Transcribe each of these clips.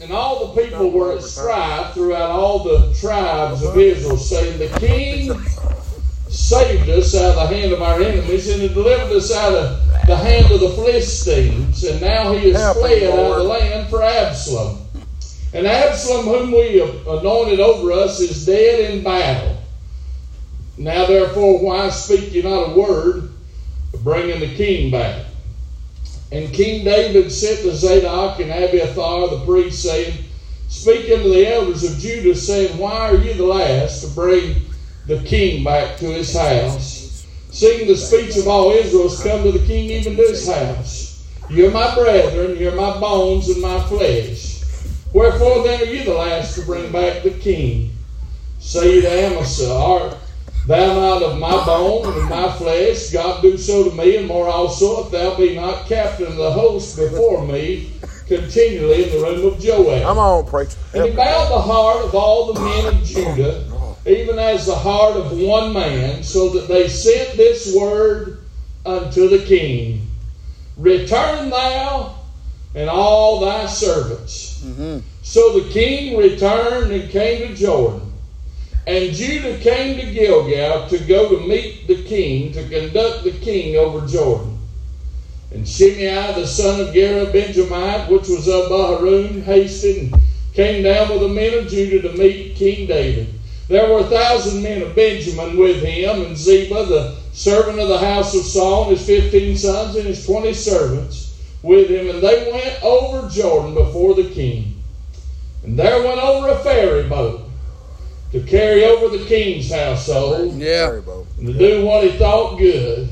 And all the people were at strife throughout all the tribes of Israel, saying, The king saved us out of the hand of our enemies and he delivered us out of the hand of the Philistines, and now he is Help fled out of the land for Absalom. And Absalom, whom we anointed over us, is dead in battle. Now therefore, why speak ye not a word of bringing the king back? And King David sent to Zadok and Abiathar the priest, saying, Speak unto the elders of Judah, saying, Why are you the last to bring the king back to his house? Seeing the speech of all Israel has come to the king even to his house. You're my brethren, you're my bones and my flesh. Wherefore then are you the last to bring back the king? Say to Amasa, thou not of my bone and of my flesh? God do so to me, and more also, if thou be not captain of the host before me continually in the room of Joab. Come on, preacher. And he bowed the heart of all the men of Judah, even as the heart of one man, so that they sent this word unto the king Return thou and all thy servants. Mm-hmm. So the king returned and came to Jordan. And Judah came to Gilgal to go to meet the king, to conduct the king over Jordan. And Shimei the son of Gera Benjamite, which was of Bahurim, hasted and came down with the men of Judah to meet King David. There were a thousand men of Benjamin with him, and Ziba, the servant of the house of Saul, and his fifteen sons and his twenty servants with him, and they went over Jordan before the king. And there went over a ferry boat to carry over the king's household Yeah. And to do what he thought good.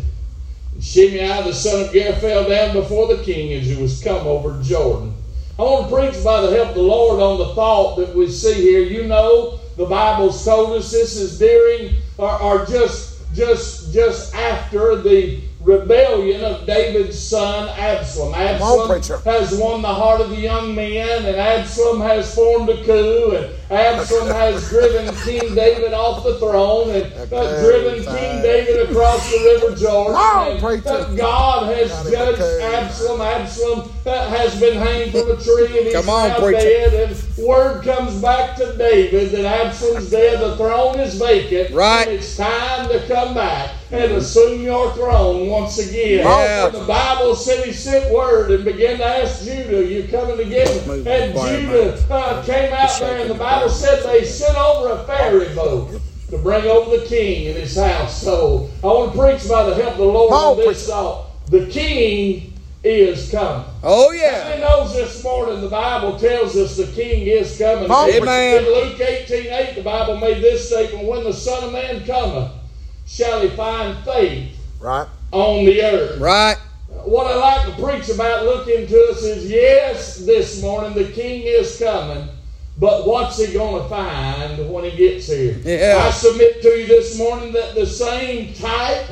And Shimei the son of Gera fell down before the king as he was come over Jordan. I want to preach by the help of the Lord on the thought that we see here. You know, the Bible's told us this is during or, or just just just after the rebellion of David's son Absalom. Absalom preacher. has won the heart of the young men, and Absalom has formed a coup, and Absalom has driven King David off the throne, and uh, Okay, driven fine. King David across the river Jordan. And, uh, God has judged. Absalom. Absalom uh, has been hanged from a tree, and he's Come on, now preacher. dead. And word comes back to David that Absalom's dead, the throne is vacant, Right. and it's time to come back and assume your throne once again. Yeah. And the Bible said he sent word and began to ask Judah, Are "You coming again?" Move And Judah uh, came out there, and the Bible said they sent over a ferry boat to bring over the king and his household. I want to preach by the help of the Lord on this thought: the king is coming. Oh, yeah. He knows this morning the Bible tells us the king is coming. Amen. In Luke 18 8, the Bible made this statement When the Son of Man cometh, shall he find faith Right? on the earth. Right. What I like to preach about looking to us is yes, this morning the king is coming, but what's he going to find when he gets here? Yeah. I submit to you this morning that the same type,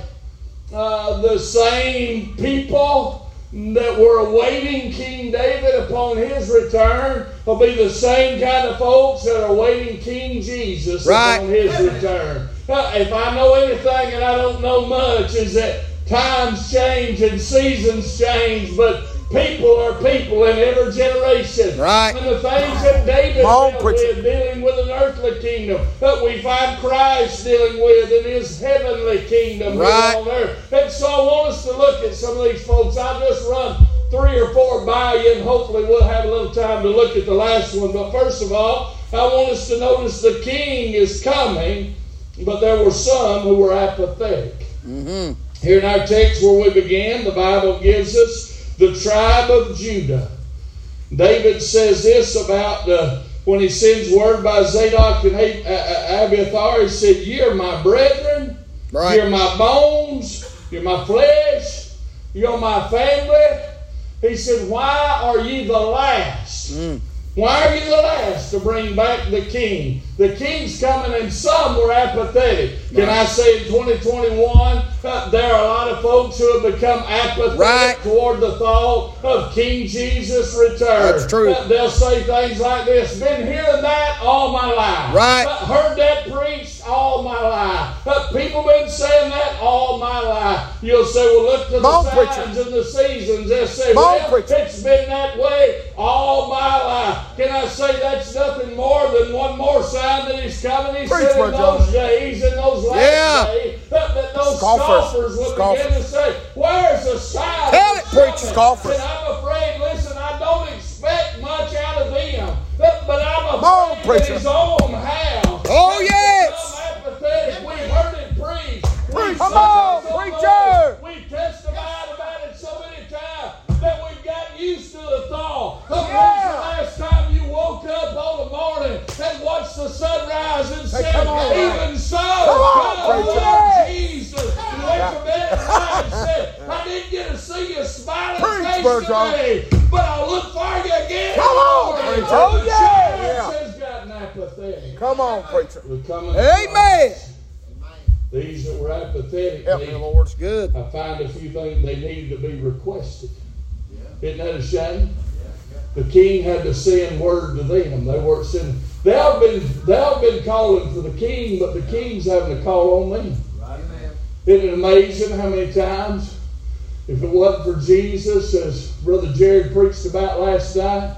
uh, the same people that were awaiting King David upon his return will be the same kind of folks that are awaiting King Jesus Right. upon his return. Uh, if I know anything, and I don't know much, is that times change and seasons change, but people are people in every generation. Right. And the things that David dealt preacher. with, dealing with an earthly kingdom, that we find Christ dealing with in his heavenly kingdom Right. on earth. And so I want us to look at some of these folks. I'll just run three or four by you, and hopefully we'll have a little time to look at the last one. But first of all, I want us to notice the king is coming, but there were some who were apathetic. Here in our text where we began, the Bible gives us the tribe of Judah. David says this about uh, when he sends word by Zadok and uh, Abiathar. He said, You're my brethren, Right. you're my bones, you're my flesh, you're my family. He said, Why are ye the last? Why are you the last to bring back the king? The king's coming, and some were apathetic. Can I say in 2021, uh, there are a lot of folks who have become apathetic Right. toward the thought of King Jesus' return. That's true. Uh, they'll say things like this Been hearing that all my life. Right. Uh, heard that preached all my life. Uh, people been saying that all my life. You'll say, well, look to Come on, the preacher. and the seasons. They'll say, on, well, preacher. it's been that way all my life. Can I I say that's nothing more than one more sign that he's coming. He Preach, said in those John. days, in those last Yeah. days, that, that those Scoffers. scoffers, would Scoffers. begin to say, Where's the sign? Tell it, preacher. coming?" Scoffers. And I'm afraid, listen, I don't expect much out of them, but, but I'm on, afraid preacher. Oh, that his own house. Oh, yes. apathetic. We've heard it preached. We've Come on, so preacher. much. We've testified about it so many times that we've got used to the thought. Of Yeah. Morning and watched the sunrise and said, come on. even so, on, God, preacher. Lord Jesus. You wake up at night and said, I didn't get to see your smiling Preach, face Brother John. today, but I'll look for you again. Come on, preacher. Oh, yeah. church has gotten apathetic. Come on, preacher. Amen. These that were apathetic, Help they- me, Lord. Good. I find a few things they needed to be requested. Isn't that a shame? The king had to send word to them. They weren't sending. They've been they've been calling for the king, but the king's having to call on them. Isn't it amazing how many times, if it wasn't for Jesus, as Brother Jared preached about last night,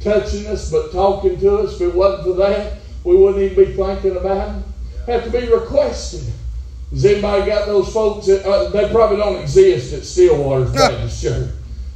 touching us but talking to us, if it wasn't for that, we wouldn't even be thinking about him. Have to be requested. Has anybody got those folks that uh, they probably don't exist at Stillwater's Baptist Church?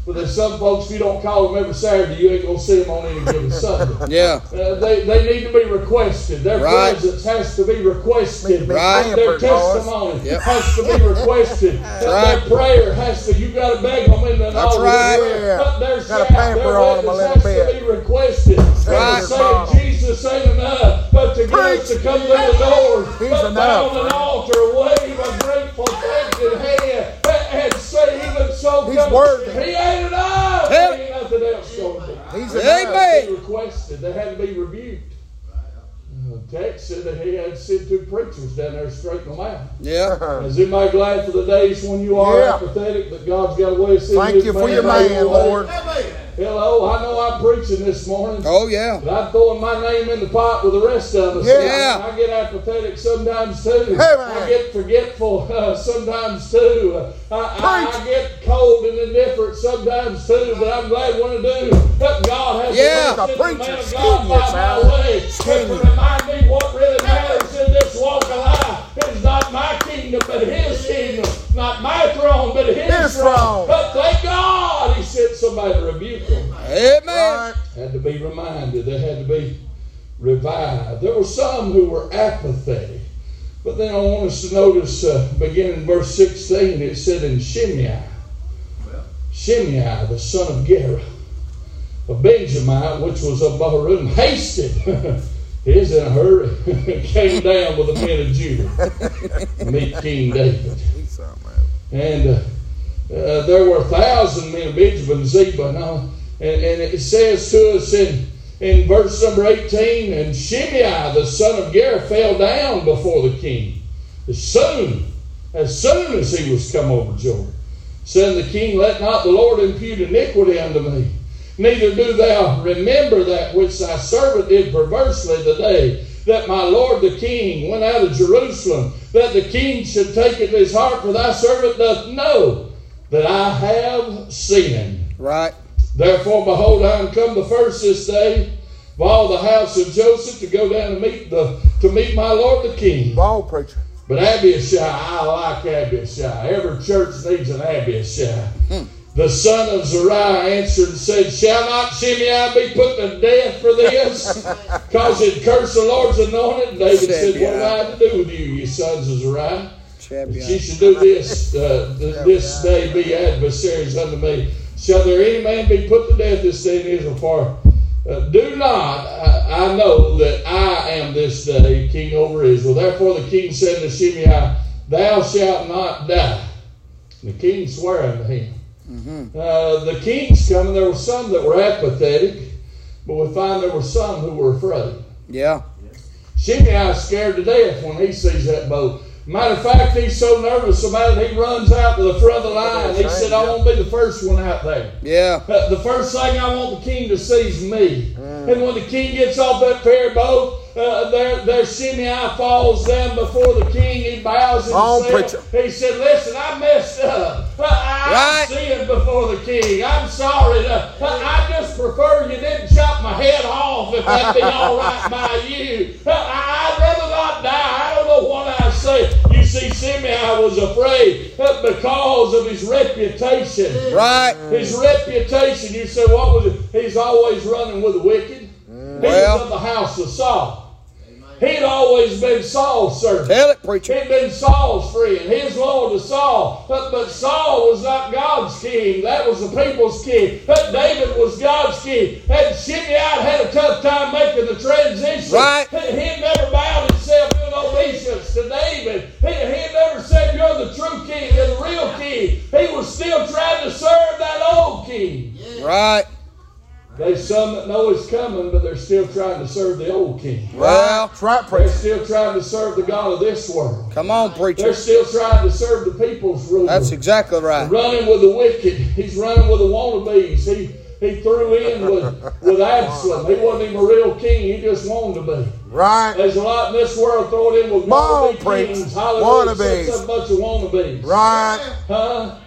But there's some folks, if you don't call them every Saturday, you ain't gonna see them on any given Sunday. Yeah. Uh, they, they need to be requested. Their Right. presence has to be requested. Right. Their testimony Yep. has to be requested. right. Their prayer has to. You got to beg them in the That's altar. right. Their- Yeah. Their Gotta shout, pamper their on 'em a witness little has bit. to be requested. Right. And saying Jesus ain't enough, but to get us to come to the door, He's but enough. bound an altar, wave a grateful, thanking hand, and- and say even so. He's come- worthy. He ain't enough. Tell Ain't nothing else going to be He's Amen. enough. they requested. They had to be rebuked. Text said that he had sent two preachers down there to straighten them out. Yeah. Is anybody glad for the days when you are Yeah. apathetic that God's got a way of sending Thank you for your man, your way? Lord. Hello, I know I'm preaching this morning. Oh yeah. But I'm throwing my name in the pot with the rest of us. Yeah. I get apathetic sometimes too. Hey. I get forgetful uh, sometimes too. Uh, I, I, I get cold and indifferent sometimes too. But I'm glad when I do that God has Yeah. a way to send the Preacher, man of skin God by my way. And to remind me what really matters in this walk of life is not my kingdom but His kingdom. Not my throne but His, His throne. But thank God He sent somebody to rebuke them Amen. Right. had to be reminded, they had to be revived. There were some who were apathetic. But then I want us to notice, uh, beginning in verse 16, it said in Shimei, Shimei, the son of Gera, a Benjamite, which was of Bahurim, hasted. He's in a hurry. Came down with a men of Judah meet King David. And uh, uh, there were a thousand men of Benjamin, Ziba, and, all. and, and it says to us in, in verse number 18, and Shimei, the son of Gera, fell down before the king. As soon, as soon as he was come over Jordan, saying the king, Let not the Lord impute iniquity unto me, neither do thou remember that which thy servant did perversely the day that my lord the king went out of Jerusalem, that the king should take it in his heart, for thy servant doth know that I have sinned. Right. Therefore, behold, I am come the first this day of all the house of Joseph to go down to meet the to meet my lord the king. Ball preacher. But Abishai, I like Abishai. Every church needs an Abishai. Hmm. The son of Zeruiah answered and said, Shall not Shimei be put to death for this? Because it cursed the Lord's anointed. And David said, What have I to do with you, you sons of Zeruiah? Champion. She should do this, uh, th- this day be adversaries unto me. Shall there any man be put to death this day in Israel? For uh, do not, I, I know that I am this day king over Israel. Therefore the king said to Shimei, Thou shalt not die. And the king sware unto him. Uh, the king's coming. There were some that were apathetic, but we find there were some who were afraid. Yeah. Shimei scared to death when he sees that boat. Matter of fact, he's so nervous about it, he runs out to the front of the line. He said, I want to be the first one out there. Yeah. Uh, the first thing I want the king to see is me. And when the king gets off that ferry boat, uh, there, there Shimei falls down before the king. He bows himself. Oh, he said, Listen, I messed up. I, I Right. sinned before the king. I'm sorry. to- I, I just prefer you didn't chop my head off if that be all right by you. I, I'd rather not die. I don't know what I say. You see, Shimei was afraid because of his reputation. Right. His reputation, you say, what was it? He's always running with the wicked. He Well. was of the house of Saul. He'd always been Saul's servant. Tell it, preacher. He'd been Saul's friend. He was loyal to Saul. But, but Saul was not God's king. That was the people's king. But David was God's king. And Shimei had a tough time making the transition. Right. He, he never bowed himself in obedience to David. He, he never said, You're the true king, you're the real king. He was still trying to serve that old king. Right. There's some that know it's coming, but they're still trying to serve the old king. Well, That's right, They're still trying to serve the God of this world. come on, preacher. They're still trying to serve the people's ruler. That's exactly right. running with the wicked. He's running with the wannabes. He he threw in with, with Absalom. He wasn't even a real king. He just wanted to be. Right. There's a lot in this world thrown in with wannabe kings. Hallelujah. Wannabes. Up a bunch of wannabes. Right. Huh?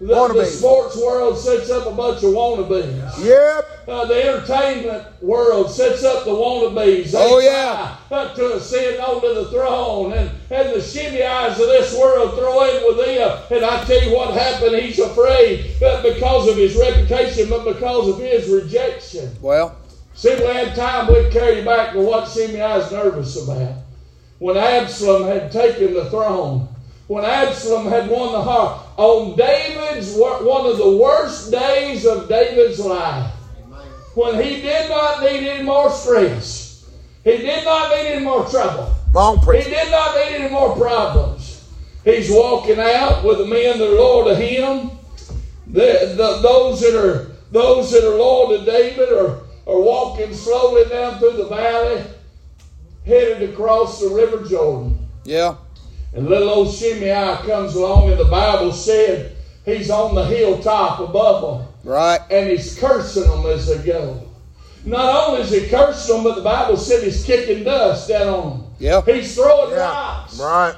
The, the sports world sets up a bunch of wannabes. Yep. Uh, the entertainment world sets up the wannabes. They Oh, yeah. Up to ascend onto the throne. And, and the Shimei's of this world throw in with them. And I tell you what happened. He's afraid, but because of his reputation, but because of his rejection. Well, See, we had time we'd carry back to what Shimei's nervous about. When Absalom had taken the throne, when Absalom had won the heart, on David's, one of the worst days of David's life, when he did not need any more stress, he did not need any more trouble, on, he did not need any more problems. He's walking out with the men that are loyal to him. The, the, those that are those that are loyal to David are, are walking slowly down through the valley, headed across the river Jordan. yeah. And little old Shimei comes along, and the Bible said he's on the hilltop above them Right. and he's cursing them as they go. Not only is he cursing them, but the Bible said he's kicking dust down on them. Yeah. He's throwing Yeah. rocks. Right.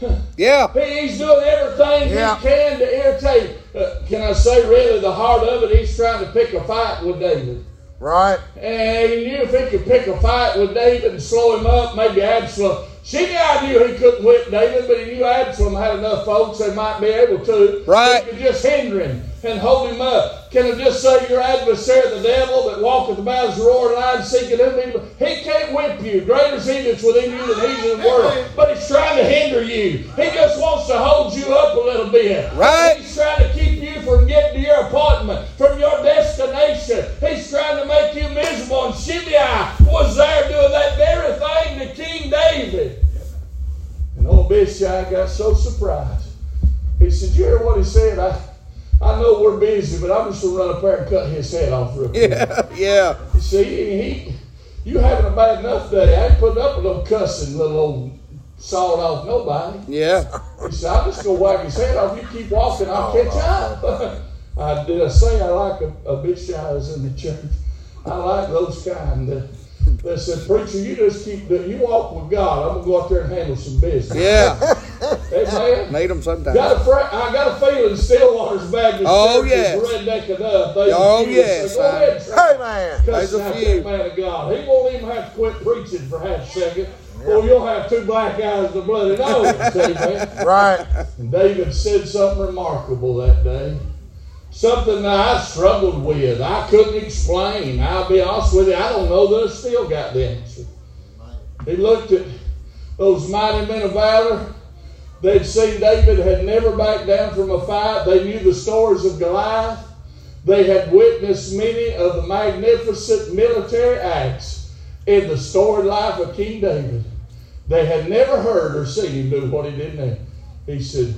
Yeah. He's doing everything Yeah. he can to irritate. Uh, can I say, really, the heart of it, he's trying to pick a fight with David. Right. And he knew if he could pick a fight with David and slow him up, maybe Absalom. Shimei knew he couldn't whip David, but he knew Absalom had enough folks they might be able to. Right. He could just hinder him and hold him up. Can I just say your adversary, the devil, that walketh about as a roaring lion seeking whom he, he can't whip you. Greater is he that's within you than he's in the world. But he's trying to hinder you. He just wants to hold you up a little bit. Right. He's trying to keep you from getting to your appointment, from your destination. He's trying to make you miserable. And Shimei was there doing that very thing to King David. And old Bishai got so surprised. He said, You hear what he said? I, I know we're busy, but I'm just going to run up there and cut his head off real quick. Yeah. Yeah. You see, he, you having a bad enough day. I ain't putting up with no cussing, little old sawed off nobody. Yeah. He said, I'm just going to whack his head off. You keep walking, I'll catch oh, up. I did I say I like a, a Bishai's in the church. I like those kind that, that said, Preacher, you just keep, doing- you walk with God. I'm going to go out there and handle some business. Yeah. Amen. Need them sometimes. Got a fr- I got a feeling Stillwater's Baptist Oh, Church yes. is redneck enough. They Oh, yes, say, Go ahead, try Hey, man. There's a few. man of God. He won't even have to quit preaching for half a second, or you'll have two black eyes and a bloody nose. Amen. Right. And David said something remarkable that day. Something that I struggled with. I couldn't explain. I'll be honest with you, I don't know that I still got the answer. He looked at those mighty men of valor. They'd seen David had never backed down from a fight. They knew the stories of Goliath. They had witnessed many of the magnificent military acts in the storied life of King David. They had never heard or seen him do what he did now. He said,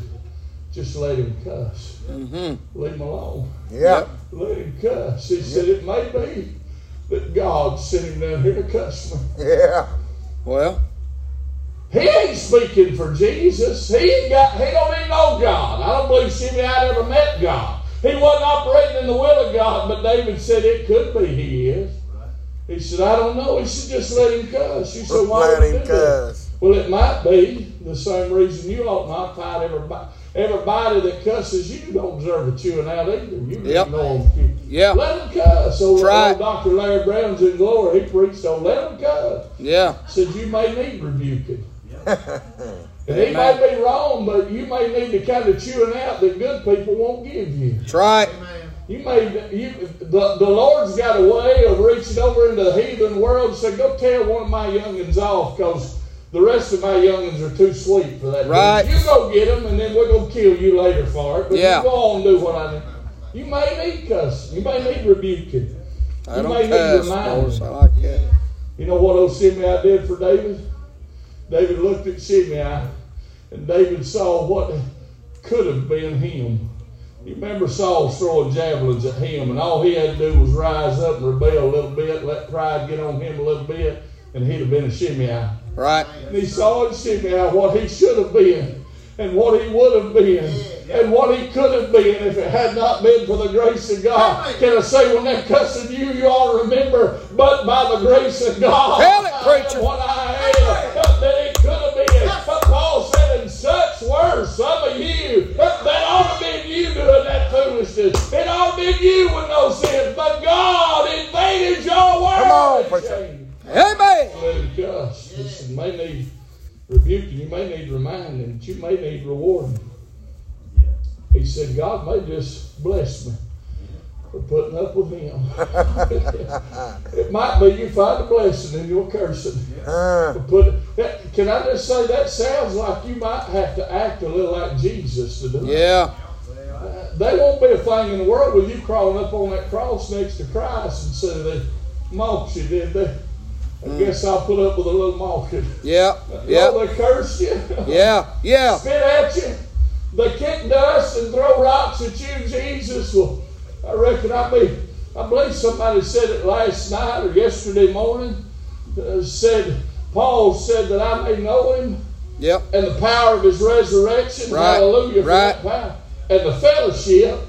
just let him cuss. Mm-hmm. Leave him alone. Yeah. Let him cuss. He said, it may be that God sent him down here to cuss me. Yeah. Well, He ain't speaking for Jesus. He ain't got. He don't even know God. I don't believe Shimei had ever met God. He wasn't operating in the will of God, but David said it could be he is. He said, I don't know. He said, just let him cuss. You said, why Let him do that? cuss. Well, it might be the same reason you ought not fight everybody. everybody that cusses you don't deserve a chewing out either. You Yep. ignore them. Yeah. Let them cuss. So Try. old Dr. Larry Brown's in glory. He preached on let them cuss. Yeah. Said you may need rebuking. And he Amen. may be wrong, but you may need to kind of chewing out that good people won't give you. That's right. You may you the, the Lord's got a way of reaching over into the heathen world and say, go tell one of my youngins off because the rest of my youngins are too sweet for that. Right. You go get them and then we're gonna kill you later for it. But Yeah. you go on and do what I need. You may need cussing. You may need rebuking. I You don't may need cuss, reminding. I like that. You know what old Shimei did for David? David looked at Shimei, and David saw what could have been him. You remember Saul throwing javelins at him, and all he had to do was rise up and rebel a little bit, let pride get on him a little bit, and he'd have been a Shimei. Right. And he saw in Shimei what he should have been, and what he would have been, and what he could have been if it had not been for the grace of God. Can I say, when they're cussing you, you to remember, but by the grace of God, Tell it, I am preacher. what I am, that it could have been. But Paul said, in such were some of you, that doing that foolishness. It ought to have been you with no sin, but God invaded your world. Come on, and preacher. Amen. cuss. Listen, you may need rebuking, you may need reminding, you may need rewarding. He said, God may just bless me for putting up with him. it might be you find a blessing in your cursing. Uh, put, that, can I just say that sounds like you might have to act a little like Jesus to do it. There won't be a thing in the world with you crawling up on that cross next to Christ and say they mocked you, did they? I guess I'll put up with a little mocking. Yeah. Yeah. They curse you. Yeah. Yeah. Spit at you. They kick dust and throw rocks at you, Jesus. Well, I reckon I be. I believe somebody said it last night or yesterday morning. Uh, said Paul said that I may know him Yep. and the power of his resurrection. Right. Hallelujah Right. That power. And the fellowship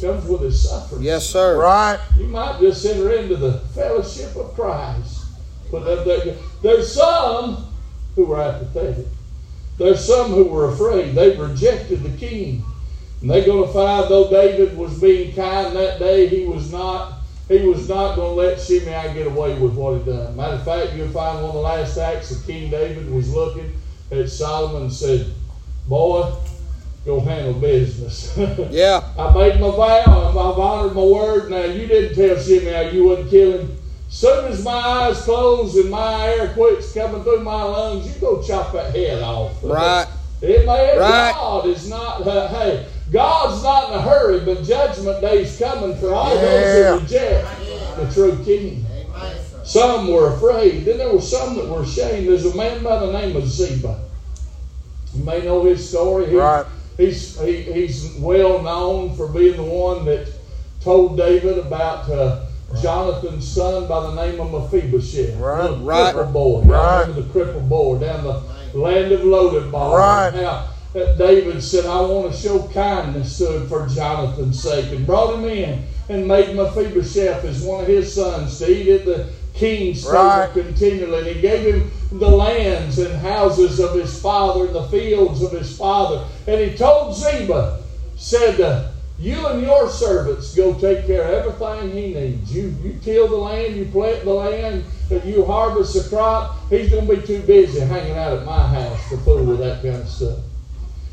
comes with his suffering. Yes, sir. right. You might just enter into the fellowship of Christ. But there- there- there's some who were apathetic. There's some who were afraid. They rejected the king. And they're going to find, though David was being kind that day, he was not. He was not going to let Shimei get away with what he done. Matter of fact, you'll find one of the last acts of King David was looking at Solomon and said, "Boy, go handle business." Yeah. I made my vow. I've honored my word. Now, you didn't tell Shimei how you wouldn't kill him. Soon as my eyes close and my air quits coming through my lungs, you go chop that head off. Right. Amen. Right. God is not, uh, hey, God's not in a hurry, but judgment day's coming for all Yeah. those who reject the true King. Some were afraid. Then there were some that were ashamed. There's a man by the name of Ziba. You may know his story. He- Right. He's he, he's well known for being the one that told David about uh, Jonathan's son by the name of Mephibosheth, Right. little Right. crippled boy. Right. the cripple boy down the land of Lodebar. Right. Now, David said, "I want to show kindness to him for Jonathan's sake," and brought him in and made Mephibosheth as one of his sons to eat at the king's table Right. continually. And he gave him the lands and houses of his father and the fields of his father. And he told Ziba, said, you and your servants go take care of everything he needs. You you till the land, you plant the land, you harvest the crop. He's going to be too busy hanging out at my house to fool with that kind of stuff.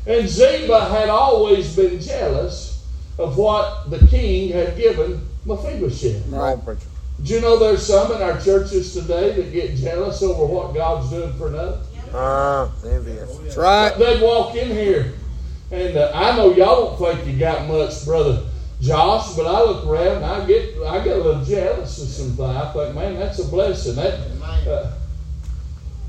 And Ziba had always been jealous of what the king had given Mephibosheth. On, preacher. Do you know there's some in our churches today that get jealous over what God's doing for another? Uh, envious. That's right. They'd walk in here, and uh, I know y'all don't think you got much, brother Josh, but I look around and I get I get a little jealous of some things. I think, man, that's a blessing. That, uh,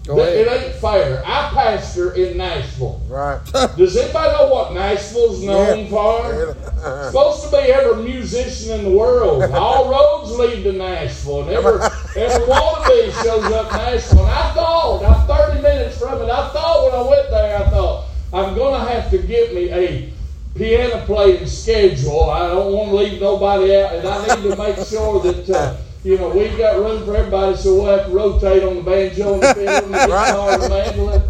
Go it ain't fair. I pastor in Nashville. Right. Does anybody know what Nashville's known Yeah. for? Supposed to be every musician in the world. All roads lead to Nashville, and every every wannabe shows up in Nashville. And I thought, I'm 30 minutes from it. I thought when I went there, I thought I'm gonna have to get me a piano playing schedule. I don't want to leave nobody out, and I need to make sure that. Uh, you know, we've got room for everybody, so we'll have to rotate on the banjo and the fiddle and the guitar and the mandolin.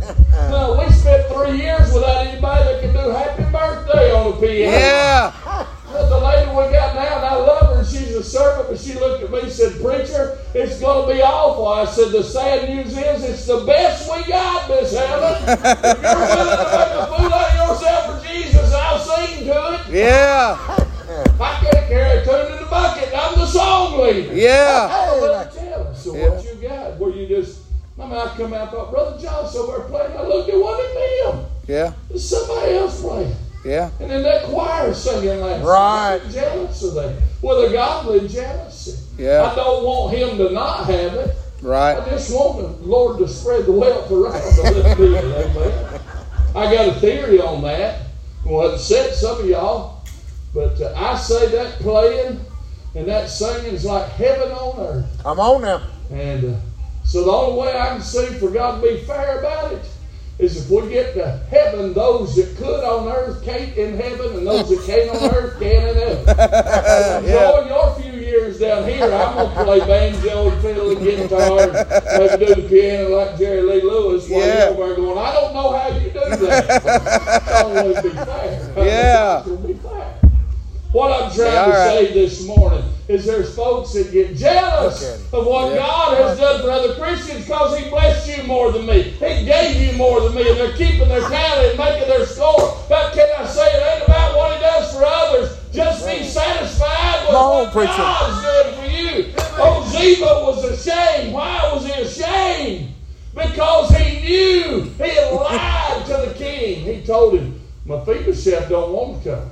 No, we spent three years without anybody that could do happy birthday on the piano. Yeah. The lady we got now, and I love her, and she's a servant, but she looked at me and said, Preacher, it's going to be awful. I said, The sad news is it's the best we got, Miss Helen. if you're willing to make a fool out of yourself for Jesus, I'll sing to it. Yeah. I can't carry a tune song leader. Yeah. Us, So what you got? Where you just, I mean, I come out and thought, Brother John's over there playing. I looked, it wasn't him. Yeah. It's somebody else playing. Yeah. And then that choir singing like Right. jealous of that. Well, they're godly jealousy. Yeah. I don't want him to not have it. Right. I just want the Lord to spread the wealth around a little bit. Amen. I got a theory on that. Well, it upset some of y'all, but uh, I say that playing and that singing is like heaven on earth. I'm on now. And uh, so the only way I can see for God to be fair about it is if we get to heaven, those that could on earth can't in heaven, and those that can't on earth can in heaven. Enjoy your few years down here. I'm going to play banjo and fiddle and guitar and maybe do the piano like Jerry Lee Lewis while Yeah. you're over there going, I don't know how you do that. always be fair. Yeah. It'll be fair. What I'm trying to say this morning is there's folks that get jealous Okay. of what Yeah. God has done for other Christians because He blessed you more than me. He gave you more than me, and they're keeping their talent and making their score. But can I say it ain't about what He does for others? Just be satisfied with what preacher. God's doing for you. Oh, Ziba was ashamed. Why was he ashamed? Because he knew he had lied to the king. He told him, Mephibosheth don't want to come.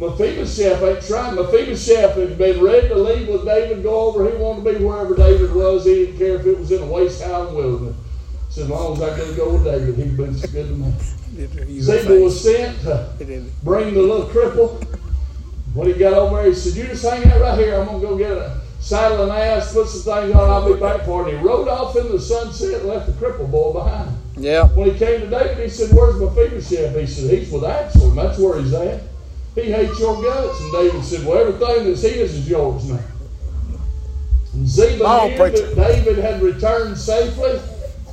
Mephibosheth ain't trying. Mephibosheth had been ready to leave with David, go over. He wanted to be wherever David was. He didn't care if it was in a waste house wilderness. So as long as I could go with David, he's been so good to me. Ziba was sent to bring the little cripple. When he got over there, he said, You just hang out right here. I'm going to go get a saddle and ass, put some things on, I'll be back for it. And he rode off into the sunset and left the cripple boy behind. Yeah. When he came to David, he said, Where's Mephibosheth? He said, He's with Absalom. That's where he's at. He hates your guts. And David said, Well, everything that's his is yours now. And Ziba knew oh, that David had returned safely.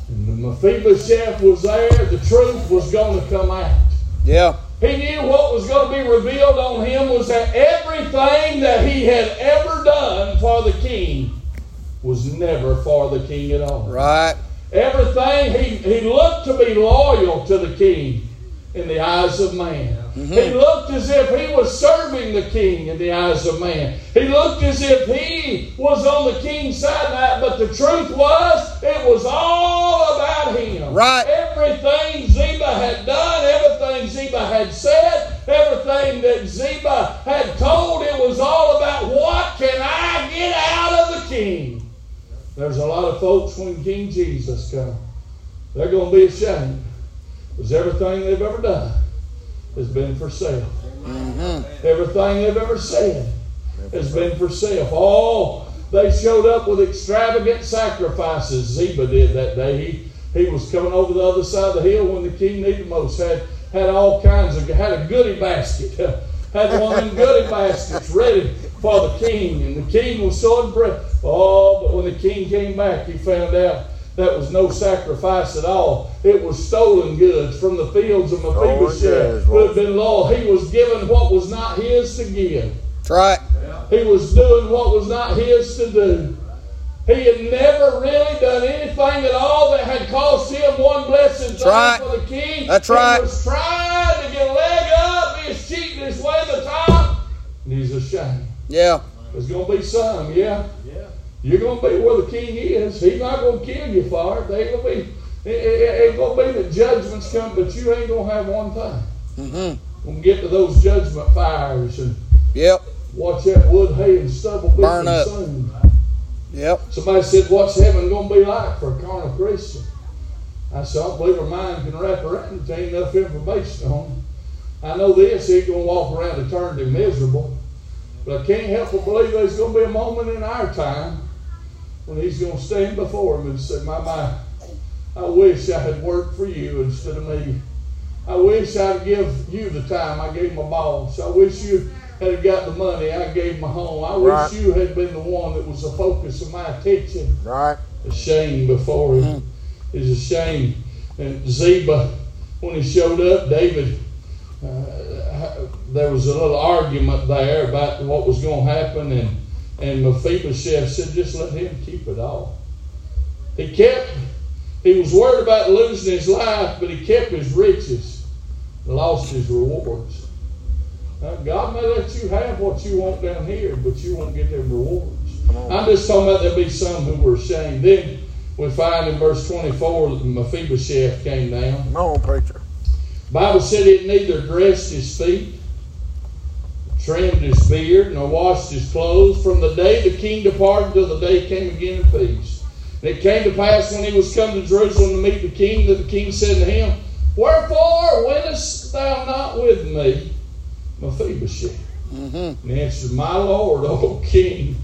And the Mephibosheth was there. The truth was going to come out. Yeah. He knew what was going to be revealed on him was that everything that he had ever done for the king was never for the king at all. Right. Everything, he, he looked to be loyal to the king in the eyes of man. He mm-hmm. looked as if he was serving the king in the eyes of man. He looked as if he was on the king's side, but the truth was, it was all about him. Right. Everything Ziba had done, everything Ziba had said, everything that Ziba had told, it was all about what can I get out of the king. There's a lot of folks when King Jesus comes, they're going to be ashamed because everything they've ever done has been for sale. Mm-hmm. Everything they've ever said has been for sale. Oh, they showed up with extravagant sacrifices. Ziba did that day. He, he was coming over the other side of the hill when the king needed most. Had had all kinds of had a goodie basket. Had one of them goodie baskets ready for the king, and the king was so impressed. Oh, but when the king came back, he found out that was no sacrifice at all. It was stolen goods from the fields of oh, Mephibosheth, goods, who had been loyal. He was given what was not his to give. That's right. He was doing what was not his to do. He had never really done anything at all that had cost him one blessed thing right. for the king. That's he right. was trying to get a leg up. He was cheating his way to the top. And he's ashamed. Yeah. There's going to be some, yeah. You're going to be where the king is. He's not going to kill you for it. They going to be. It, it, ain't going to be that judgments come, but you ain't going to have one thing. Mm-hmm. When we get to those judgment fires and Yep. watch that wood, hay, and stubble be Burn up. Yep. Somebody said, What's heaven going to be like for a carnal Christian? I said, I believe our mind can wrap around it. There ain't enough information on it. I know this, he's going to walk around eternity miserable. But I can't help but believe there's going to be a moment in our time when he's going to stand before him and say, My, my, I wish I had worked for you instead of me. I wish I'd give you the time I gave my boss. I wish you had got the money I gave my home. I wish Right. you had been the one that was the focus of my attention. Right. A shame before him is a shame. And Ziba, when he showed up, David uh, there was a little argument there about what was going to happen, and, and Mephibosheth said, just let him keep it all. He kept, he was worried about losing his life, but he kept his riches, lost his rewards. Now, God may let you have what you want down here, but you won't get them rewards. I'm just talking about there'll be some who were ashamed. Then we find in verse 24 that Mephibosheth came down. Come on, preacher. Bible said he neither dressed his feet, trimmed his beard, nor washed his clothes from the day the king departed till the day he came again in peace. And it came to pass when he was come to Jerusalem to meet the king that the king said to him, Wherefore wentest thou not with me, Mephibosheth? Mm-hmm. And he answered, My Lord, O king,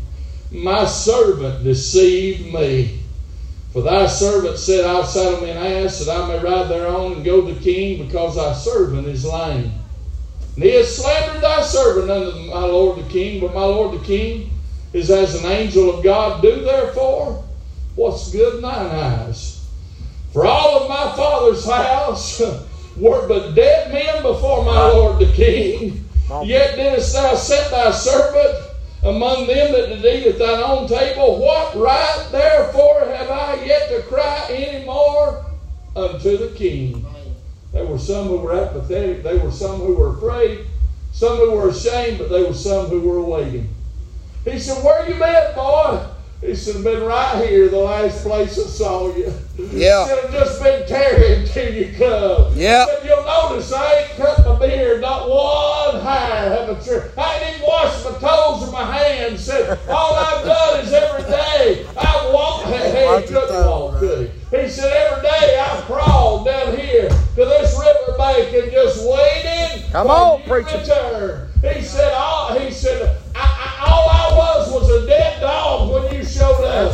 my servant deceived me. For thy servant said, I'll saddle me an ass that I may ride thereon and go to the king, because thy servant is lame. And he has slandered thy servant unto my lord the king, but my lord the king is as an angel of God. Do therefore what's good in thine eyes. For all of my father's house were but dead men before my ah. lord the king. Yet didst thou set thy servant among them that did eat at thine own table. What right therefore have I yet to cry any more unto the king? There were some who were apathetic, there were some who were afraid, some who were ashamed, but there were some who were waiting. He said, Where you been, boy? He said, I've been right here, the last place I saw you. Yeah. Should have just been tarrying till you come. Yeah. But you'll notice I ain't cut my beard, not one hair have a trim. I ain't even washed my toes or my hands. Said, all I've done is every day I walk. Hey, he couldn't walk, could he? He said, every day I crawled down here to this river bank and just waited Come for on, preacher. return. He said, all, he said, I, I, all I was a dead dog when you showed up.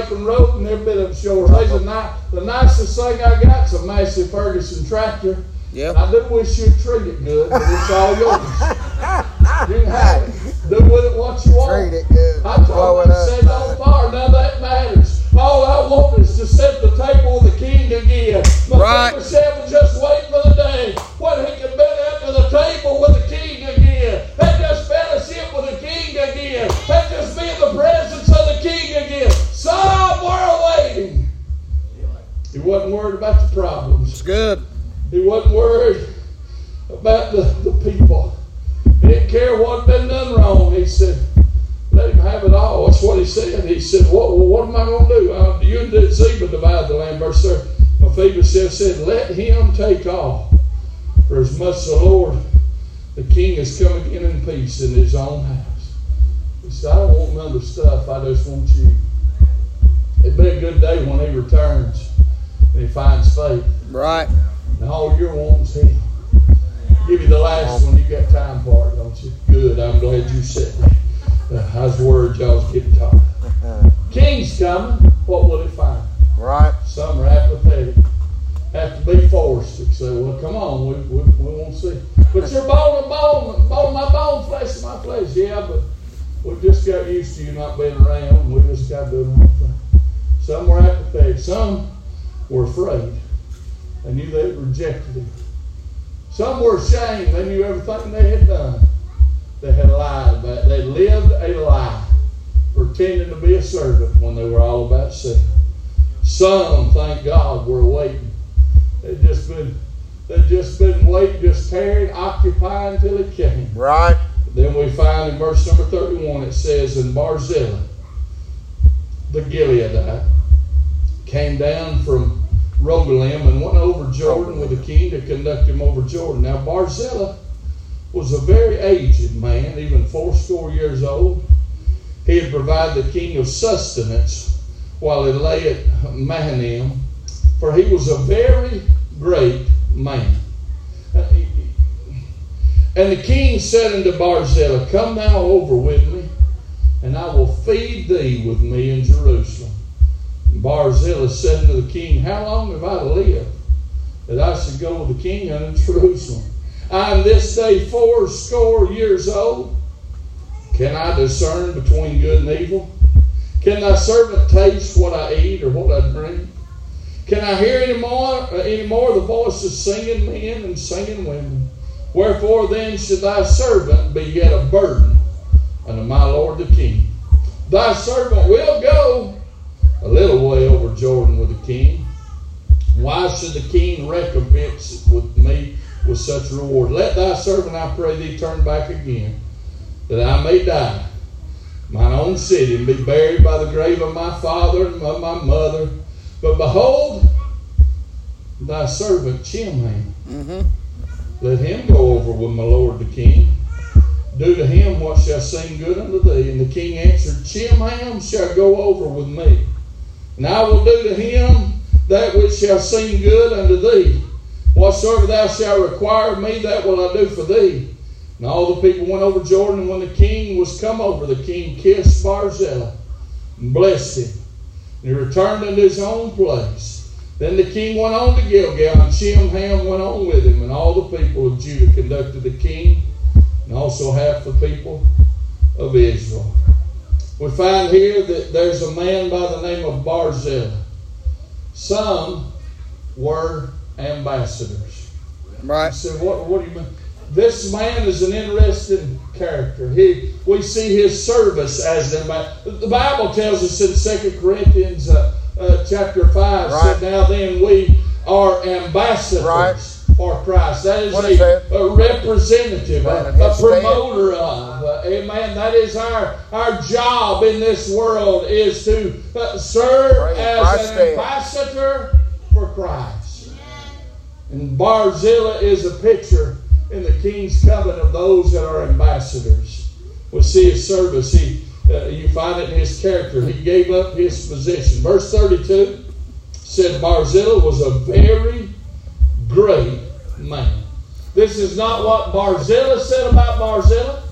101 Franklin Road and every bit of it's yours. There's a ni- the nicest thing I got's a Massey Ferguson tractor. Yep. I do wish you'd treat it good, but it's all yours. you Ziba divide the land. Verse 3. Mephibosheth said, let him take all. For as much as the Lord, the king, is coming in in peace in his own house. He said, I don't want none of the stuff. I just want you. It'd be a good day when he returns and he finds faith. Right. And all you're wanting's him. Give you the last one. You got time for it, don't you? Good. I'm glad you said that. Uh, I was worried y'all was getting tired. King's coming. What will he find? Right. Some are apathetic. Have to be forced to say, well, come on, we, we, we won't see. But you're bone and bone, bone my bone, flesh of my flesh. Yeah, but we just got used to you not being around. We just got to do the wrong thing. Some were apathetic. Some were afraid. They knew they rejected him. Some were ashamed. They knew everything they had done. They had lied about it. They lived a lie, pretending to be a servant when they were all about self. Some, thank God, were waiting. They'd just been, they'd just been waiting, just tarrying, occupying until he came. Right. Then we find in verse number 31, it says, And Barzillai, the Gileadite, came down from Rogelim and went over Jordan with the king to conduct him over Jordan. Now Barzillai was a very aged man, even fourscore years old. He had provided the king of sustenance while he lay at Mahanaim, for he was a very great man. And the king said unto Barzillai, Come thou over with me, and I will feed thee with me in Jerusalem. And Barzillai said unto the king, How long have I to live that I should go with the king unto Jerusalem? I am this day fourscore years old. Can I discern between good and evil? Can thy servant taste what I eat or what I drink? Can I hear any more, uh, any more the voice of singing men and singing women? Wherefore then should thy servant be yet a burden unto my Lord the King? Thy servant will go a little way over Jordan with the king. Why should the king recompense with me with such reward? Let thy servant, I pray thee, turn back again, that I may die mine own city and be buried by the grave of my father and of my mother. But behold, thy servant Chimham. Mm-hmm. Let him go over with my lord the king. Do to him what shall seem good unto thee. And the king answered, Chimham shall go over with me. And I will do to him that which shall seem good unto thee. Whatsoever thou shalt require of me, that will I do for thee. And all the people went over Jordan, and when the king was come over, the king kissed Barzillai and blessed him. And he returned unto his own place. Then the king went on to Gilgal, and Chimham went on with him, and all the people of Judah conducted the king, and also half the people of Israel. We find here that there's a man by the name of Barzillai. Some were ambassadors. Right. You say, what, what do you mean? This man is an interesting character. He, we see his service as an The Bible tells us in 2 Corinthians uh, uh, chapter 5, right. said, Now then we are ambassadors right. for Christ. That is, a, a, representative, a, a, promoter of. Uh, amen. That is our, our job in this world is to uh, serve right. as Christ an ambassador for Christ. And Barzillai is a picture in the king's covenant of those that are ambassadors. We see his service. He, uh, you find it in his character. He gave up his position. Verse 32 said Barzillai was a very great man. This is not what Barzillai said about Barzillai.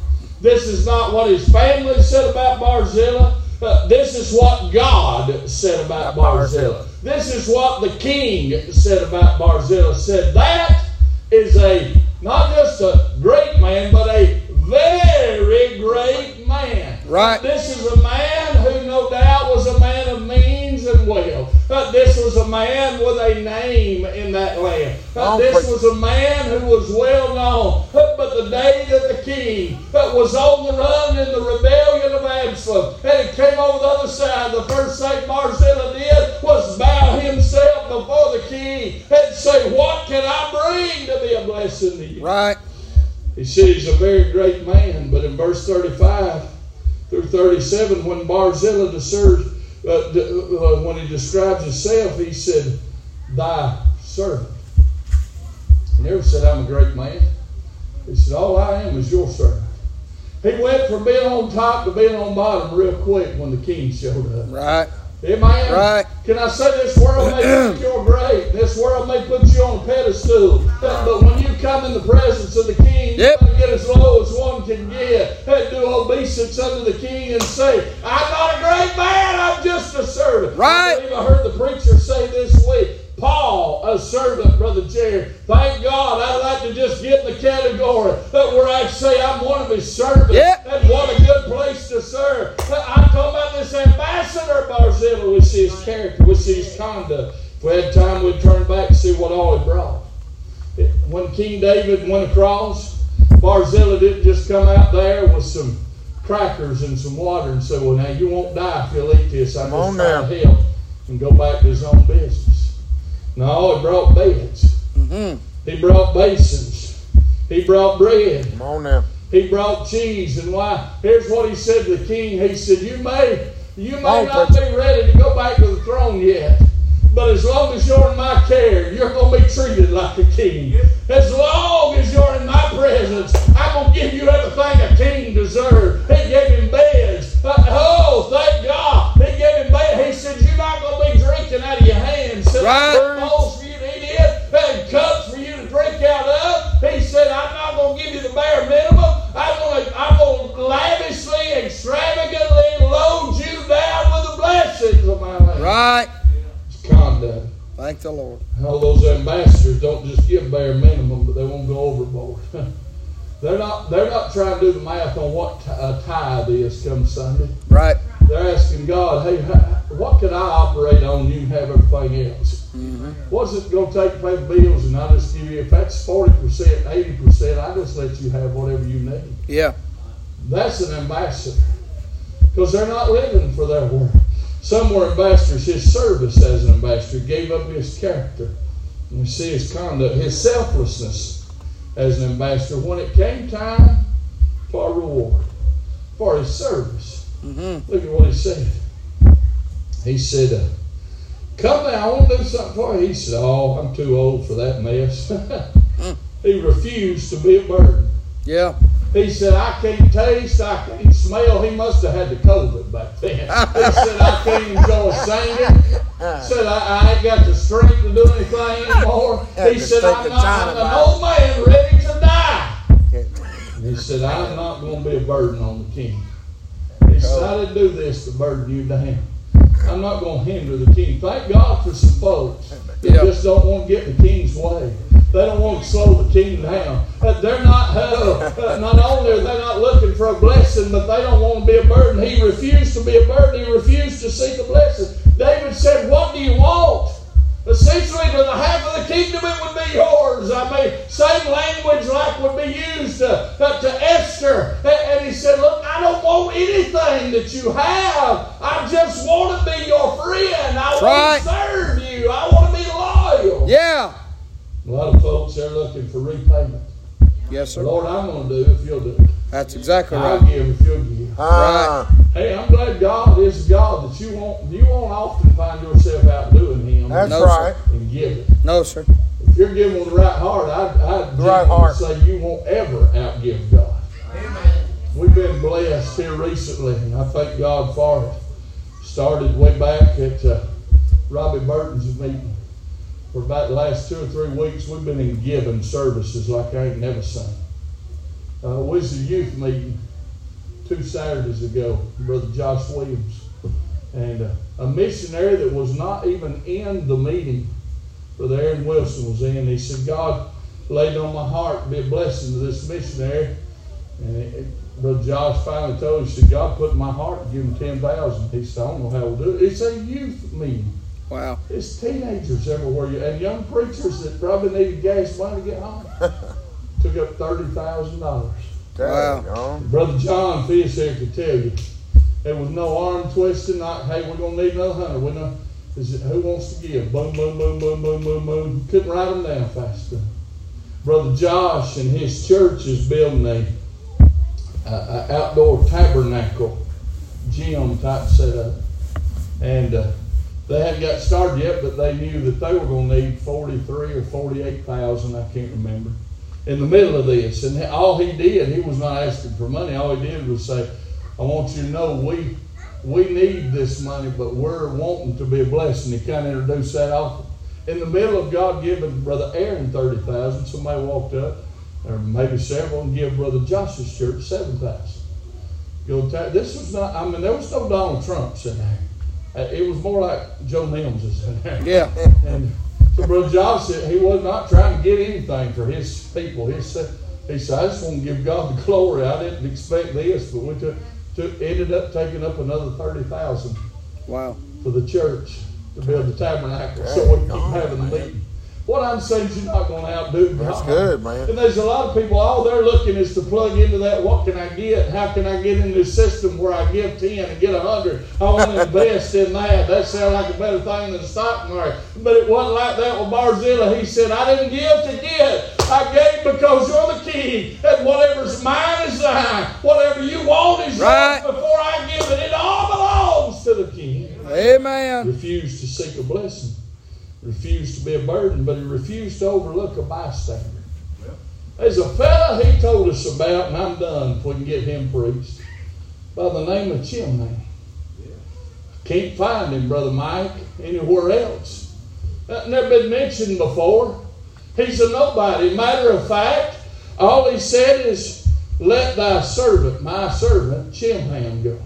This is not what his family said about Barzillai. Uh, this is what God said about Barzillai. This is what the king said about Barzillai. Said that is a not just a great man, but a very great man. Right. This is a man who no doubt was a man of means and wealth. Uh, this was a man with a name in that land. Uh, this was a man who was well known. But the day that the king uh, was on the run in the rebellion of Absalom, and he came over the other side, the first thing Barzillai did was bow himself before the king and say, What can I bring to be a blessing you? Right. He said he's a very great man, but in verse 35 through 37, when Barzillai deserves uh, uh, when he describes himself, he said, Thy servant. He never said, I'm a great man. He said, All I am is your servant. He went from being on top to being on bottom real quick when the king showed up. Right. Amen. Right. Can I say this world may think you're great? This world may put you on a pedestal. But when you come in the presence of the king, yep. you get as low as one can get. And do obeisance unto the king and say, I'm not a great man, I'm just a servant. Right. I believe I heard the preacher say this week. Paul, a servant, Brother Jerry. Thank God I'd like to just get in the category that where I'd say I'm one of his servants. Yep. And what a good place to serve. I'm talking about this ambassador Barzillai. We see his character, we see his conduct. If we had time, we'd turn back and see what all he brought. When King David went across, Barzillai didn't just come out there with some crackers and some water and say, Well, now you won't die if you'll eat this. I just trying to help and go back to his own business. No, he brought beds. Mm-hmm. He brought basins. He brought bread. Come on now. He brought cheese. And why? Here's what he said to the king. He said, You may, you may not be ready to go back to the throne yet. But as long as you're in my care, you're going to be treated like a king. As long ambassador because they're not living for their work. Some were ambassadors. His service as an ambassador gave up his character. And we see his conduct, his selflessness as an ambassador when it came time for a reward, for his service. Mm-hmm. Look at what he said. He said, uh, Come now, I want to do something for you. He said, Oh, I'm too old for that mess. he refused to be a burden. Yeah. He said, I can't taste, I can't smell. He must have had the COVID back then. He said, I can't enjoy singing. Said, I, I ain't got the strength to do anything anymore. He said, I'm not I'm an old man ready to die. He said, I'm not going to be a burden on the king. He said, I didn't do this to burden you down. I'm not going to hinder the king. Thank God for some folks that just don't want to get in the king's way. They don't want to slow the king down. Uh, They're not, uh, not only are they not looking for a blessing, but they don't want to be a burden. He refused to be a burden. He refused to seek a blessing. David said, What do you want? Essentially, to the half of the kingdom, it would be yours. I mean, same language like would be used uh, uh, to Esther. And, he said, Look, I don't want anything that you have. I just want to be your friend. I want Right. to serve you. I want to be loyal. Yeah. A lot of folks, they're looking for repayment. Yes, sir. Lord, I'm going to do if you'll do it. That's exactly I'll right. give if you'll give. Ah, Hey, I'm glad God is God that you won't you won't often find yourself outdoing Him that's No, right. and give it. No, sir. If you're giving with the right heart, I, I The right genuinely heart. say you won't ever outgive God. Amen. We've been blessed here recently, and I thank God for it. Started way back at uh, Robbie Burton's meeting. For about the last two or three weeks, we've been in giving services like I ain't never seen. Uh, we was a youth meeting two Saturdays ago, Brother Josh Williams, and uh, a missionary that was not even in the meeting Brother Aaron Wilson was in. He said, God laid on my heart to be a blessing to this missionary. And it, it- Brother Josh finally told said, God put in my heart to give him 10000 He said, I don't know how we'll do it. It's a youth meeting. Wow. It's teenagers everywhere, and young preachers that probably needed gas money to get home. Took up $30,000. Wow. Brother John Fish here could tell you. There was no arm twisting, not, hey, we're going to need another hundred. We know, is it, who wants to give? Boom, boom, boom, boom, boom, boom, boom. Couldn't write them down fast enough. Brother Josh and his church is building a, a, a outdoor tabernacle gym type setup. And uh, they hadn't got started yet, but they knew that they were going to need 43 or 48,000, I can't remember in the middle of this. And all he did, he was not asking for money. All he did was say, I want you to know we we need this money, but we're wanting to be a blessing. He kind of introduced that offer. In the middle of God giving Brother Aaron 30000 somebody walked up, or maybe several, and give Brother Josh's church 7000 This was not, I mean, there was no Donald Trumps in there. Uh, It was more like Joe Mims is in there. Yeah. And so Brother John said he was not trying to get anything for his people. He said, he said, I just want to give God the glory. I didn't expect this, but we took, took ended up taking up another thirty thousand Wow. for the church to build the tabernacle so we keep having the meeting. What I'm saying is you're not going to outdo God. That's good, man. And there's a lot of people, all they're looking is to plug into that. What can I get? How can I get in this system where I give 10 and get 100? I want to invest in that. That sounds like a better thing than stock market. But it wasn't like that with Barzillai. He said, I didn't give to get. I gave because you're the king. And whatever's mine is thine. Whatever you want is Right. yours before I give it. It all belongs to the king Amen. Refused to seek a blessing. refused to be a burden, but he refused to overlook a bystander. There's a fella he told us about, and I'm done if we can get him preached, by the name of Chimham. Can't find him, Brother Mike, anywhere else. That never been mentioned before. He's a nobody. Matter of fact, all he said is, Let thy servant, my servant, Chimham go.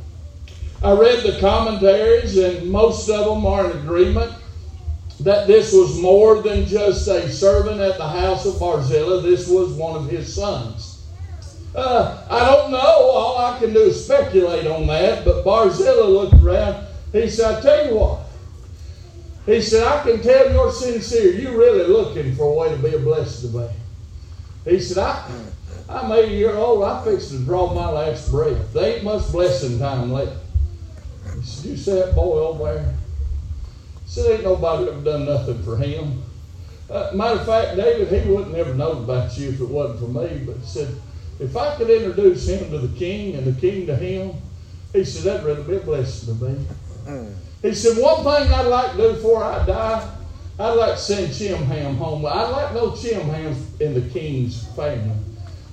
I read the commentaries, and most of them are in agreement that this was more than just a servant at the house of Barzillai. This was one of his sons. Uh, I don't know. All I can do is speculate on that. But Barzillai looked around. He said, I tell you what. He said, I can tell you're sincere. You're really looking for a way to be a blessing to me. He said, I, I'm 80 years old. I'm fixing to draw my last breath. There ain't much blessing time left. He said, You see that boy over there? Said, Ain't nobody ever done nothing for him. Uh, matter of fact, David, he wouldn't never know about you if it wasn't for me. But he said, If I could introduce him to the king and the king to him, he said, That'd really be a blessing to me. He said, One thing I'd like to do before I die, I'd like to send Chimham home. I'd like know Chimham in the king's family.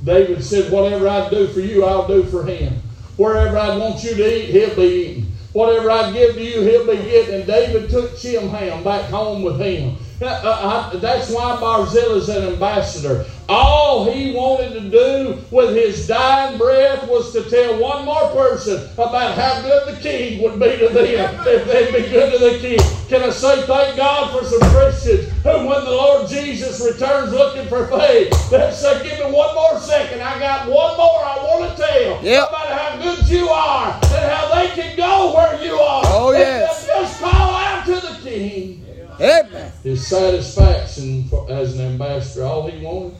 David said, Whatever I do for you, I'll do for him. Wherever I want you to eat, he'll be eating. Whatever I give to you, he'll be getting. And David took Chimham back home with him. Uh, uh, that's why Barzillai's an ambassador. All he wanted to do with his dying breath was to tell one more person about how good the king would be to them if they'd be good to the king. Can I say thank God for some Christians who, when the Lord Jesus returns looking for faith, they'll say, Give me one more second. I got one more I want to tell yep. about how good you are and how they can go where you are. Oh, yes. Just call out to the king. Amen. His satisfaction for, as an ambassador, all he wanted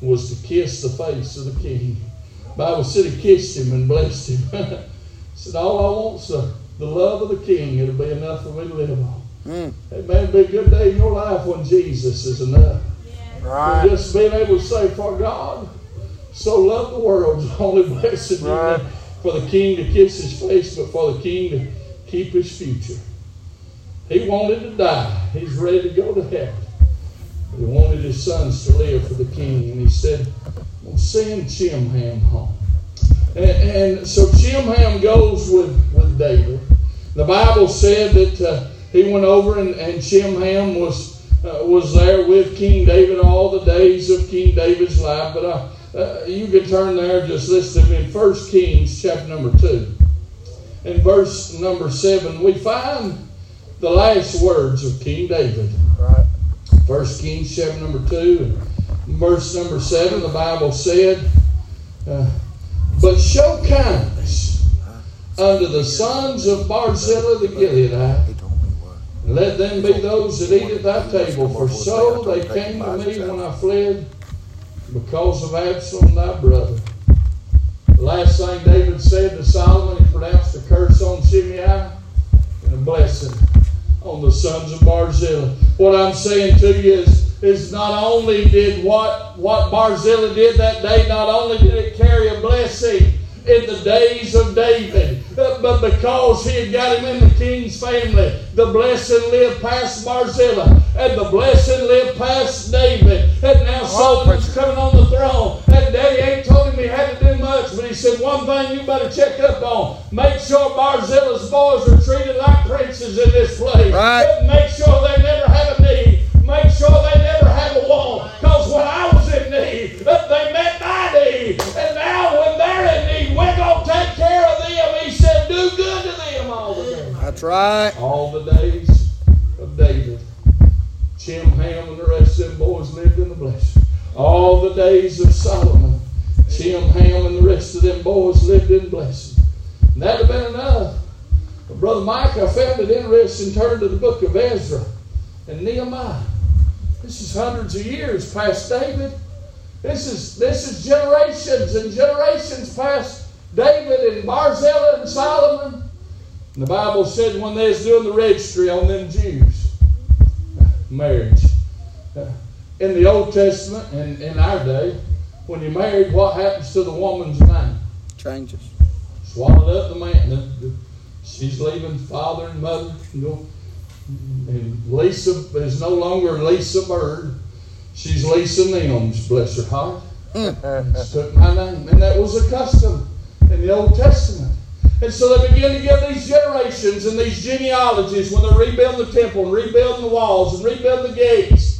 was to kiss the face of the king. Bible said he kissed him and blessed him. said, All I want is the, the love of the king. It'll be enough for me to live on. Mm. It may be a good day in your life when Jesus is enough. Right. just being able to say, For God so loved the world, only blessed right. for the king to kiss his face, but for the king to keep his future. He wanted to die. He's ready to go to heaven. He wanted his sons to live for the king. And he said, well, send Chimham home. And, and so Chimham goes with, with David. The Bible said that uh, he went over and, and Chimham was, uh, was there with King David all the days of King David's life. But uh, uh you can turn there, just listen to in 1 Kings chapter number 2. In verse number 7, we find the last words of King David. Right. First Kings chapter number two and verse number seven, the Bible said, uh, But show kindness unto the sons of Barzillai the Gileadite, and let them be those that eat at thy table, for so they came to me when I fled because of Absalom thy brother. The last thing David said to Solomon, he pronounced a curse on Shimei and a blessing on the sons of Barzillai. What I'm saying to you is, is not only did what, what Barzillai did that day, not only did it carry a blessing in the days of David, but because he had got him in the king's family, the blessing lived past Barzillai, and the blessing lived past David, and now Solomon's coming on the throne, Daddy ain't told him he had to do much, but he said one thing you better check up on: make sure Barzillai's boys are treated like princes in this place. Right. Make sure they never have a need. Make sure they never have a want. Because when I was in need, they met my need, and now when they're in need, we're gonna take care of them. He said, "Do good to them all the days." That's right. All the days of David. Chimham and the rest of them boys lived in the blessing. All the days of Solomon, Chimham and the rest of them boys lived in blessing. And that'd have been enough. But Brother Mike, I found it interesting. Turn to the book of Ezra and Nehemiah. This is hundreds of years past David. This is this is generations and generations past David and Barzillai and Solomon. And the Bible said when they was doing the registry on them Jews, marriage. In the Old Testament and in our day, when you're married, what happens to the woman's name? Changes. Swallowed up the man. She's leaving father and mother. You know, And Lisa is no longer Lisa Bird. She's Lisa Nims, bless her heart. Hmm. Took my name. And that was a custom in the Old Testament. And so they begin to give these generations and these genealogies when they're rebuilding the temple and rebuilding the walls and rebuilding the gates.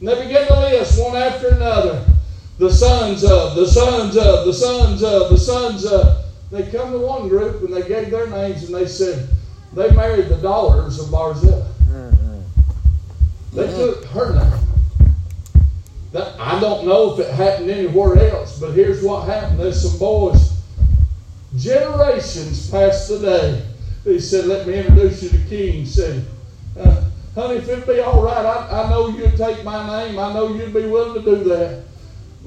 And they begin to list one after another the sons of, the sons of, the sons of, the sons of. They come to one group and they gave their names and they said they married the daughters of Barzillai. They took her name. That, I don't know if it happened anywhere else, but here's what happened. There's some boys, generations past the day. He said, Let me introduce you to King. He said, uh, Honey, if it'd be all right, I, I know you'd take my name. I know you'd be willing to do that.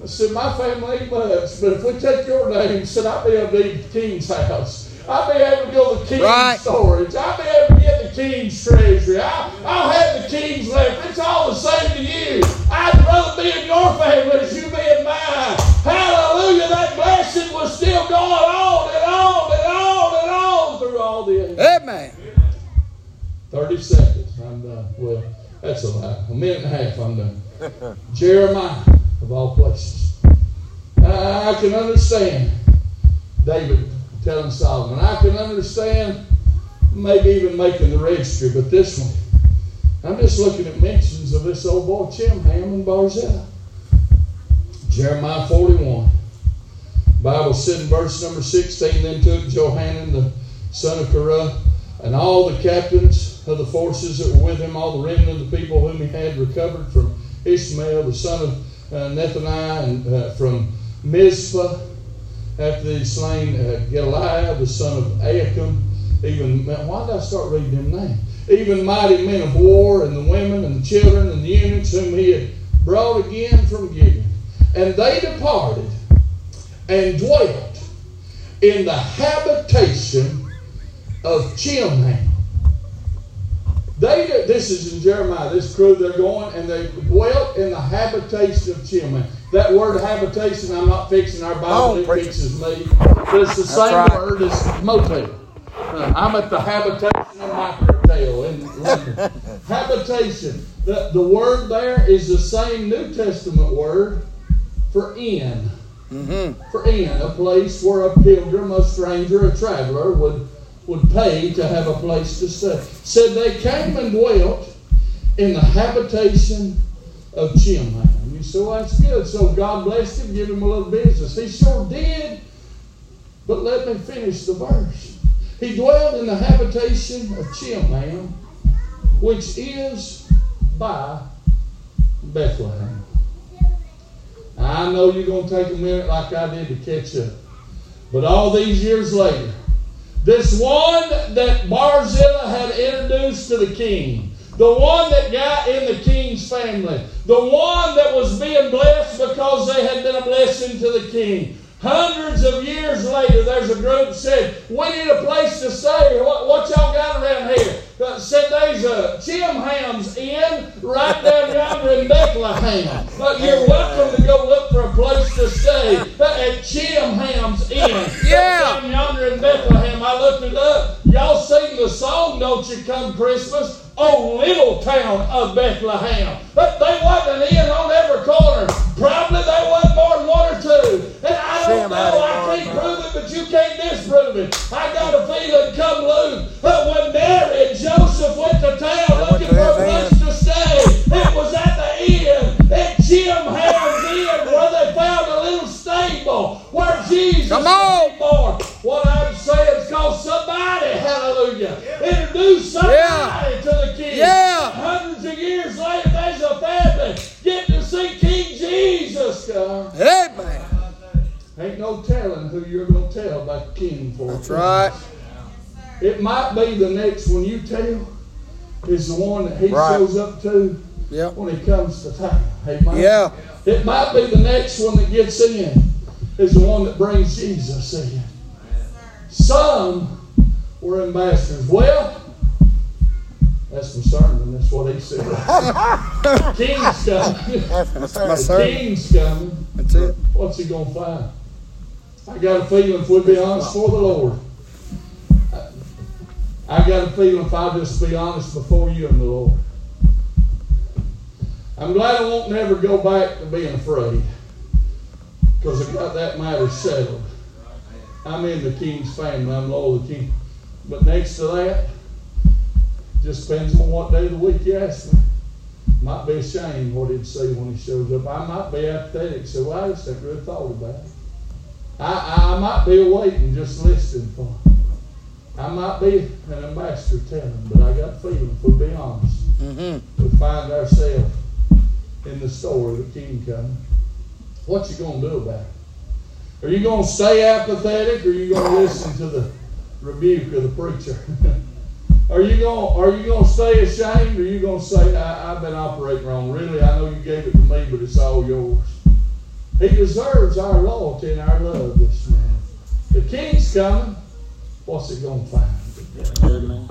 I said, My family ain't much, but if we take your name, said, I'd be able to eat the King's house. I'll be able to go to the King's Right. storage. I'll be able to get the King's treasury. I'll, I'll have the King's left. It's all the same to you. I'd rather be in your family as you be in mine. Hallelujah. That blessing was still going on and on and on and on through all the ages. Amen. 30 seconds. I'm done. Well, that's a lie. A minute and a half, I'm done. Jeremiah, of all places. I, I can understand David telling Solomon. I can understand maybe even making the registry, but this one, I'm just looking at mentions of this old boy Chimham and Barzillai. Jeremiah 41. Bible said in verse number 16, then took Johanan the son of Korah and all the captains of the forces that were with him, all the remnant of the people whom he had recovered from Ishmael, the son of uh, Nethaniah, and uh, from Mizpah, after he slain uh, Goliath, the son of Ahikam, even, why did I start reading them names? Even mighty men of war, and the women, and the children, and the eunuchs whom he had brought again from Gibeon. And they departed and dwelt in the habitation of Chimham. They this is in Jeremiah. This crew they're going and they dwelt in the habitation of Chimham. That word habitation, I'm not fixing our Bible. Oh, it preach. fixes me. But it's the same right. word as motel. Uh, I'm at the habitation of my hotel in London. habitation. The, the word there is the same New Testament word for inn for inn, a place where a pilgrim, a stranger, a traveler would would pay to have a place to stay. Said they came and dwelt in the habitation of Chimham. You say, well, that's good. So God blessed him, give him a little business. He sure did. But let me finish the verse. He dwelled in the habitation of Chimham, which is by Bethlehem. I know you're going to take a minute like I did to catch up. But all these years later, this one that Barzillai had introduced to the king, the one that got in the king's family, the one that was being blessed because they had been a blessing to the king. Hundreds of years later, there's a group said, We need a place to stay. What, what y'all got around here? Uh, said there's a Chimham's Inn right down yonder in Bethlehem. But you're welcome to go look for a place to stay at Chimham's Inn. Yeah. Down yonder in Bethlehem. I looked it up. Y'all sing the song, Don't You Come Christmas? Oh, little town of Bethlehem. But they wasn't an inn on every corner. Probably they wasn't more than one or two. And I don't know, I can't prove it, but you can't disprove it. I got a feeling come loose. But when Mary and Joseph went to town went looking to for a place to stay, it was at the inn, at Chimham's Inn, where they found a little stable where Jesus Come on. was born. What I'm saying is cause somebody, hallelujah, introduce somebody Yeah. to the king. Yeah. Hundreds of years later, there's a family getting to see King Jesus come. Amen. Ain't no telling who you're going to tell about king for. That's right. It might be the next one you tell is the one that he Right. shows up to Yep. when he comes to town. Amen. Yeah. It might be the next one that gets in is the one that brings Jesus in. Some were ambassadors. Well, that's my sermon. That's what he said. King's coming. That's my sermon. King's coming. That's it. What's he going to find? I got a feeling if we be honest for the Lord, I, I got a feeling if I'll just be honest before you and the Lord. I'm glad I won't never go back to being afraid. Because I got that matter settled. I'm in the king's family. I'm loyal to the king. But next to that, just depends on what day of the week you ask me. Might be ashamed what he'd say when he shows up. I might be apathetic, so I just haven't really thought about it. I, I might be awaiting, just listening for him. I might be an ambassador telling him, but I got a feeling, if we'll be honest, Mm-hmm. we find ourselves in the story of the king coming. What you gonna do about it? Are you gonna stay apathetic, or are you gonna listen to the rebuke of the preacher? are you gonna Are you gonna stay ashamed, or are you gonna say, I, "I've been operating wrong"? Really, I know you gave it to me, but it's all yours. He deserves our loyalty and our love. This man. The king's coming. What's it gonna find? Amen.